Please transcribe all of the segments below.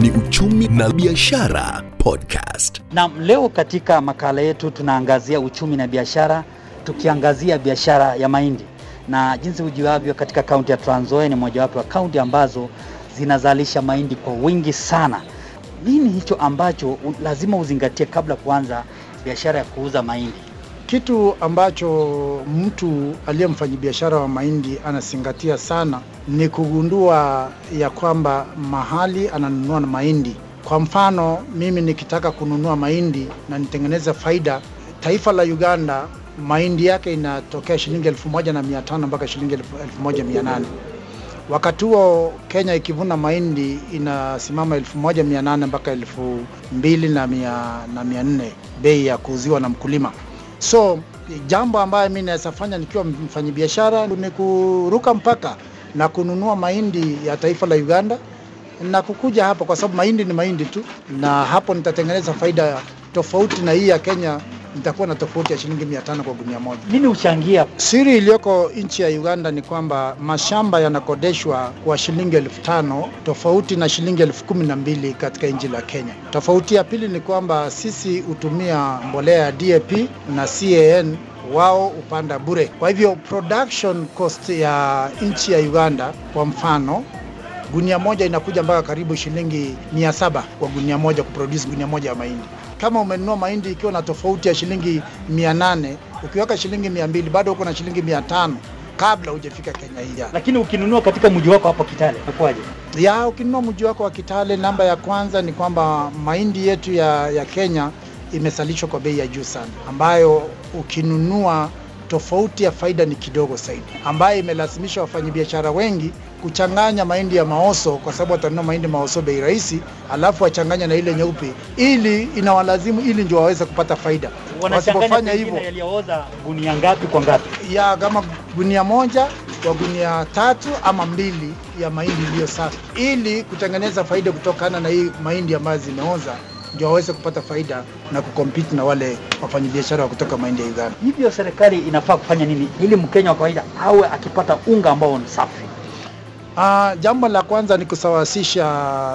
ni Uchumi na Biashara Podcast. Na leo katika makala yetu tunaangazia uchumi na biashara, tukiangazia biashara ya mahindi na jinsi ujuavyo, katika kaunti ya Trans Nzoia ni mojawapo wa kaunti ambazo zinazalisha mahindi kwa wingi sana. Nini hicho ambacho lazima uzingatie kabla kuanza biashara ya kuuza mahindi? Kitu ambacho mtu aliye mfanyabiashara wa mahindi anazingatia sana ni kugundua ya kwamba mahali ananunua na mahindi. Kwa mfano, mimi nikitaka kununua mahindi na nitengeneze faida, taifa la Uganda mahindi yake inatokea shilingi elfu moja na mia tano mpaka shilingi elfu moja mia nane wakati huo Kenya ikivuna mahindi inasimama elfu moja mia nane mpaka elfu mbili na mia nne bei ya kuuziwa na mkulima. So jambo ambayo mi naweza fanya nikiwa mfanyabiashara ni kuruka mpaka na kununua mahindi ya taifa la Uganda na kukuja hapa, kwa sababu mahindi ni mahindi tu, na hapo nitatengeneza faida tofauti na hii ya Kenya. Nitakuwa na tofauti ya shilingi mia tano kwa gunia moja. Nini huchangia? Siri iliyoko nchi ya Uganda ni kwamba mashamba yanakodeshwa kwa shilingi elfu tano tofauti na shilingi elfu kumi na mbili katika nchi la Kenya. Tofauti ya pili ni kwamba sisi hutumia mbolea ya DAP na CAN wao upanda bure. Kwa hivyo production cost ya nchi ya Uganda kwa mfano gunia moja inakuja mpaka karibu shilingi mia saba kwa gunia moja kuproduce gunia moja ya mahindi. Kama umenunua mahindi ikiwa na tofauti ya shilingi mia nane ukiweka shilingi mia mbili bado uko na shilingi mia tano kabla hujafika Kenya hii. Lakini ukinunua katika mji wako hapo Kitale inakuwaje? Ya ukinunua mji wako wa Kitale, namba ya kwanza ni kwamba mahindi yetu ya, ya Kenya imesalishwa kwa bei ya juu sana, ambayo ukinunua tofauti ya faida ni kidogo zaidi, ambayo imelazimisha wafanyabiashara wengi kuchanganya mahindi ya maoso, kwa sababu atanunua mahindi maoso bei rahisi, alafu wachanganya na ile nyeupe, ili inawalazimu ili ndio waweze kupata faida. Wasipofanya hivyo yaliyooza gunia ngapi kwa ngapi? ya kama gunia moja kwa gunia tatu ama mbili ya mahindi iliyo safi, ili kutengeneza faida kutokana na hii mahindi ambayo zimeoza, ndio waweze kupata faida na kukompiti na wale wafanyabiashara wa kutoka mahindi ya Uganda. Hivyo serikali inafaa kufanya nini ili Mkenya wa kawaida awe akipata unga ambao ni safi? Ah, jambo la kwanza ni kusawasisha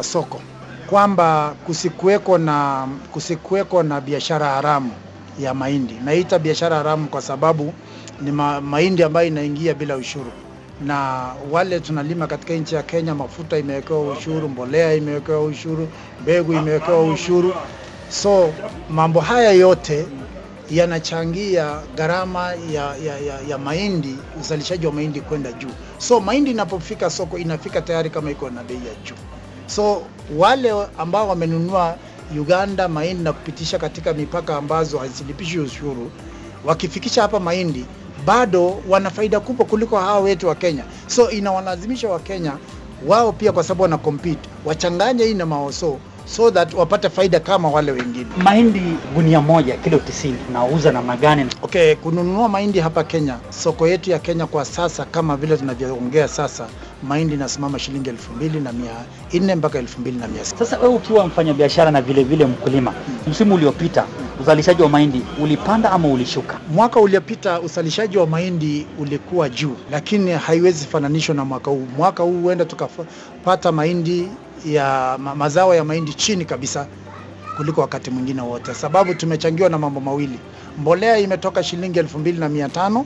soko, kwamba kusikuweko na kusikuweko na biashara haramu ya mahindi. Naita biashara haramu kwa sababu ni ma, mahindi ambayo inaingia bila ushuru, na wale tunalima katika nchi ya Kenya, mafuta imewekewa ushuru, mbolea imewekewa ushuru, mbegu imewekewa ushuru. So mambo haya yote yanachangia gharama ya, ya, ya, ya mahindi, uzalishaji wa mahindi kwenda juu. So mahindi inapofika soko inafika tayari kama iko na bei ya juu. So wale ambao wamenunua Uganda mahindi na kupitisha katika mipaka ambazo hazilipishi ushuru, wakifikisha hapa mahindi bado wana faida kubwa kuliko hawa wetu wa Kenya. So inawalazimisha wa Kenya wao pia, kwa sababu wana compete, wachanganye hii na maoso so that wapate faida kama wale wengine. Mahindi gunia moja kilo 90 unauza namna gani? Okay, kununua mahindi hapa Kenya, soko yetu ya Kenya kwa sasa, kama vile tunavyoongea sasa, mahindi inasimama shilingi elfu mbili na mia nne mpaka elfu mbili na mia sita. Sasa wewe ukiwa mfanyabiashara na vile vile mkulima, msimu uliopita uzalishaji wa mahindi ulipanda ama ulishuka? Mwaka uliopita uzalishaji wa mahindi ulikuwa juu, lakini haiwezi fananishwa na mwaka huu. Mwaka huu huenda tukapata mahindi ya ma, mazao ya mahindi chini kabisa kuliko wakati mwingine wote, sababu tumechangiwa na mambo mawili. Mbolea imetoka shilingi elfu mbili na mia tano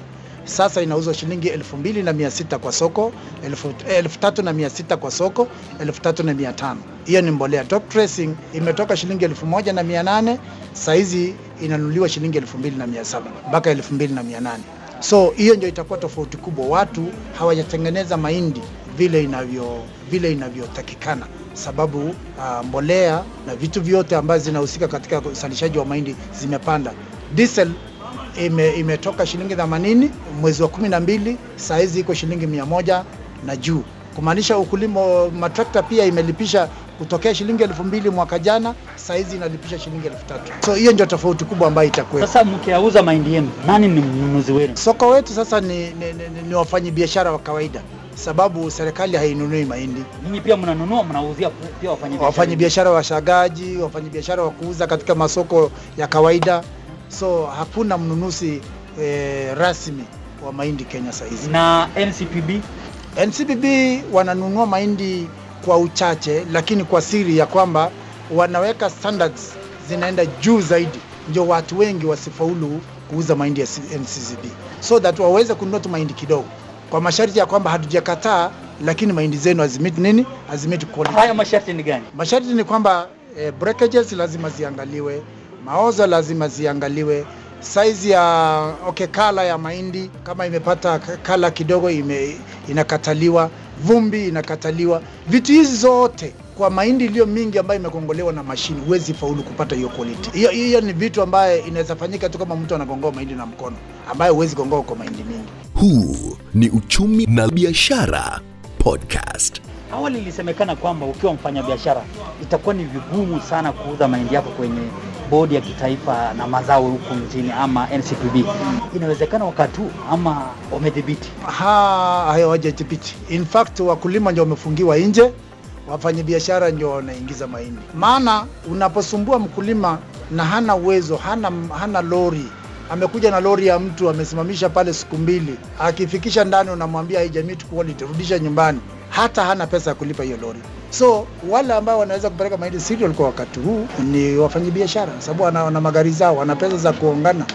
sasa inauzwa shilingi elfu mbili na mia sita kwa soko, elfu, elfu tatu na mia sita kwa soko, elfu tatu na mia tano Hiyo ni mbolea. Top dressing imetoka shilingi elfu moja na mia nane saizi inanunuliwa shilingi elfu mbili na mia saba mpaka elfu mbili na mia nane So hiyo ndio itakuwa tofauti kubwa. Watu hawajatengeneza mahindi vile inavyo vile inavyotakikana, sababu uh, mbolea na vitu vyote ambazo zinahusika katika uzalishaji wa mahindi zimepanda. Diesel ime, imetoka shilingi 80 mwezi wa kumi na mbili, saa hizi iko shilingi mia moja na juu, kumaanisha ukulima. Matrakta pia imelipisha kutokea shilingi elfu mbili mwaka jana, saa hizi inalipisha shilingi elfu tatu. So hiyo ndio tofauti kubwa ambayo itakuwa. Sasa mkiauza mahindi yenu, nani ni mnunuzi wenu? Soko wetu sasa ni, ni, ni, ni wafanyabiashara wa kawaida, sababu serikali hainunui mahindi. Ninyi pia mnanunua, mnauzia pia wafanyabiashara? Wafanyabiashara washagaji, wafanyabiashara wa kuuza katika masoko ya kawaida, so hakuna mnunuzi eh, rasmi wa mahindi Kenya saa hizi. na NCPB NCPB wananunua mahindi kwa uchache, lakini kwa siri ya kwamba wanaweka standards zinaenda juu zaidi, ndio watu wengi wasifaulu kuuza mahindi ya NCCB, so that waweze kununua tu mahindi kidogo kwa masharti ya kwamba hatujakataa, lakini mahindi zenu hazimit nini, hazimit quality. Haya masharti ni gani? Masharti ni kwamba eh, breakages lazima ziangaliwe, maozo lazima ziangaliwe, saizi ya okay, kala ya mahindi kama imepata kala kidogo ime, inakataliwa, vumbi inakataliwa. Vitu hizi zote kwa mahindi iliyo mingi ambayo imekongolewa na mashini, huwezi faulu kupata hiyo quality. Hiyo hiyo ni vitu ambaye inaweza fanyika tu kama mtu anagongoa mahindi na mkono, ambayo huwezi gongoa kwa mahindi mingi. Huu ni Uchumi na Biashara Podcast. Awali ilisemekana kwamba ukiwa mfanyabiashara itakuwa ni vigumu sana kuuza mahindi yako kwenye bodi ya kitaifa na mazao huku mjini ama NCPB. Inawezekana wakati huu ama wamedhibiti? Ha, hawajadhibiti. In fact wakulima ndio wamefungiwa nje, wafanyabiashara ndio wanaingiza mahindi. Maana unaposumbua mkulima na hana uwezo, hana, hana lori amekuja na lori ya mtu amesimamisha pale siku mbili, akifikisha ndani unamwambia haijamit quality, rudisha nyumbani, hata hana pesa ya kulipa hiyo lori. So wale ambao wanaweza kupeleka mahindi cereal kwa wakati huu ni wafanyabiashara, sababu wana, wana magari zao, wana pesa za kuongana.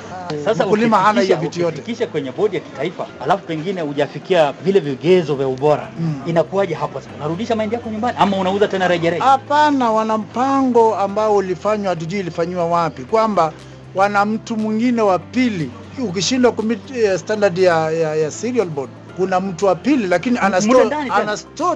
Sasa mkulima hana hiyo vitu yote. kisha kwenye bodi ya kitaifa alafu pengine hujafikia vile vigezo vya ubora Mm. inakuwaje hapo sasa? Unarudisha mahindi yako nyumbani ama unauza tena rejareja? Hapana, wana mpango ambao ulifanywa, hatujui ilifanyiwa wapi, kwamba wana mtu mwingine wa pili. Ukishindwa kumit eh, standard ya, ya, ya cereal board kuna mtu wa pili, lakini ana Mule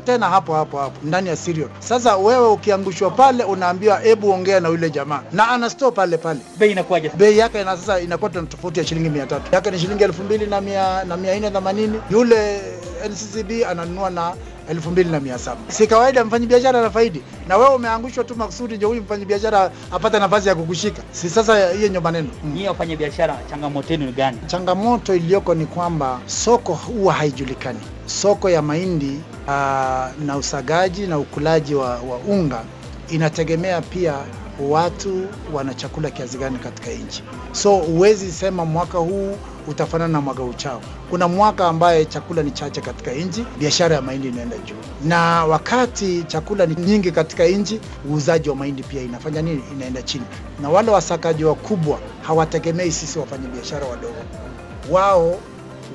tena? hapo hapo hapo ndani ya serial. Sasa wewe ukiangushwa pale, unaambiwa hebu ongea na yule jamaa, na ana store pale pale. Bei inakuwaje? Bei yake ina sasa inakuwa tuna tofauti ya shilingi mia tatu. Yake ni shilingi elfu mbili na mia nne themanini. Yule NCCB ananunua na elfu mbili na mia saba si kawaida mfanyabiashara ana faidi na wewe umeangushwa tu makusudi ndio huyu mfanyabiashara apate nafasi ya kukushika si sasa hiyo ndio maneno mm. Nyie wafanya biashara changamoto yenu ni gani? Changamoto iliyoko ni kwamba soko huwa haijulikani. Soko ya mahindi uh, na usagaji na ukulaji wa, wa unga inategemea pia watu wana chakula kiasi gani katika nchi. So huwezi sema mwaka huu utafanana na mwaka uchao. Kuna mwaka ambaye chakula ni chache katika nchi, biashara ya mahindi inaenda juu, na wakati chakula ni nyingi katika nchi, uuzaji wa mahindi pia inafanya nini? Inaenda chini, na wale wasakaji wakubwa hawategemei sisi wafanyabiashara wadogo, wao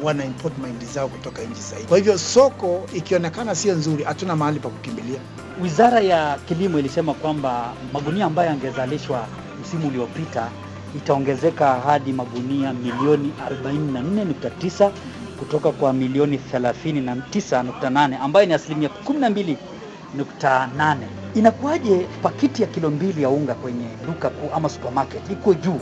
wana import mahindi zao kutoka nchi zaidi. Kwa hivyo soko ikionekana sio nzuri, hatuna mahali pa kukimbilia. Wizara ya Kilimo ilisema kwamba magunia ambayo yangezalishwa msimu uliopita itaongezeka hadi magunia milioni 44.9 kutoka kwa milioni 39.8 ambayo ni asilimia 12.8. Inakuwaje pakiti ya kilo mbili ya unga kwenye duka kuu ama supermarket iko juu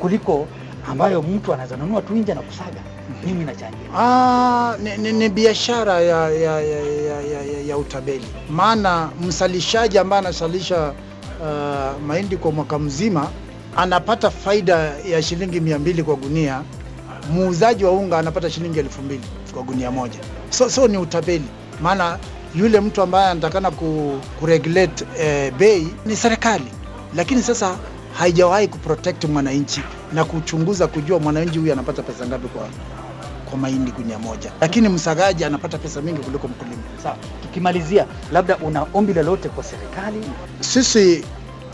kuliko ambayo mtu anaweza nunua tu nje na kusaga? Mimi nachangia. Ah, ni, ni, ni biashara ya, ya, ya, ya, ya, ya, utabeli. Maana msalishaji ambaye anasalisha uh, mahindi kwa mwaka mzima anapata faida ya shilingi mia mbili kwa gunia, muuzaji wa unga anapata shilingi elfu mbili kwa gunia moja. So, so ni utabeli, maana yule mtu ambaye anatakana ku, kuregulate eh, bei ni serikali, lakini sasa haijawahi kuprotect mwananchi na kuchunguza kujua mwananchi huyu anapata pesa ngapi kwa kwa mahindi gunia moja, lakini msagaji anapata pesa mingi kuliko mkulima. Sawa, tukimalizia, labda una ombi lolote kwa serikali? Sisi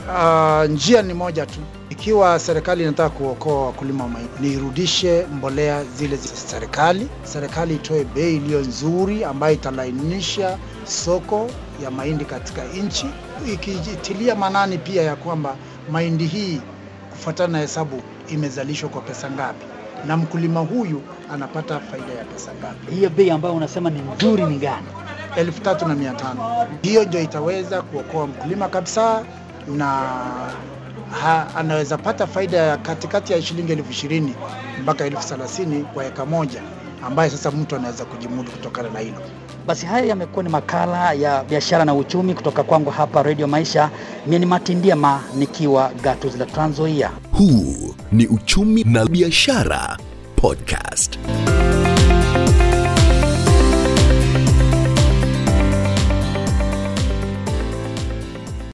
uh, njia ni moja tu. Ikiwa serikali inataka kuokoa wakulima wa mahindi, ni mbolea zile za serikali. Serikali itoe bei iliyo nzuri ambayo italainisha soko ya mahindi katika nchi, ikitilia manani pia ya kwamba mahindi hii kufuatana na hesabu imezalishwa kwa pesa ngapi na mkulima huyu anapata faida ya pesa ngapi. Hiyo bei ambayo unasema ni nzuri ni gani? elfu tatu na mia tano. Hiyo ndio itaweza kuokoa mkulima kabisa, na ha, anaweza pata faida ya katikati ya shilingi elfu ishirini mpaka elfu thelathini kwa eka moja, ambaye sasa mtu anaweza kujimudu kutokana na hilo. Basi haya yamekuwa ni makala ya biashara na uchumi kutoka kwangu hapa Radio Maisha. Mimi ni Martin Diema nikiwa gatuzi la Trans Nzoia. Huu ni Uchumi na Biashara Podcast.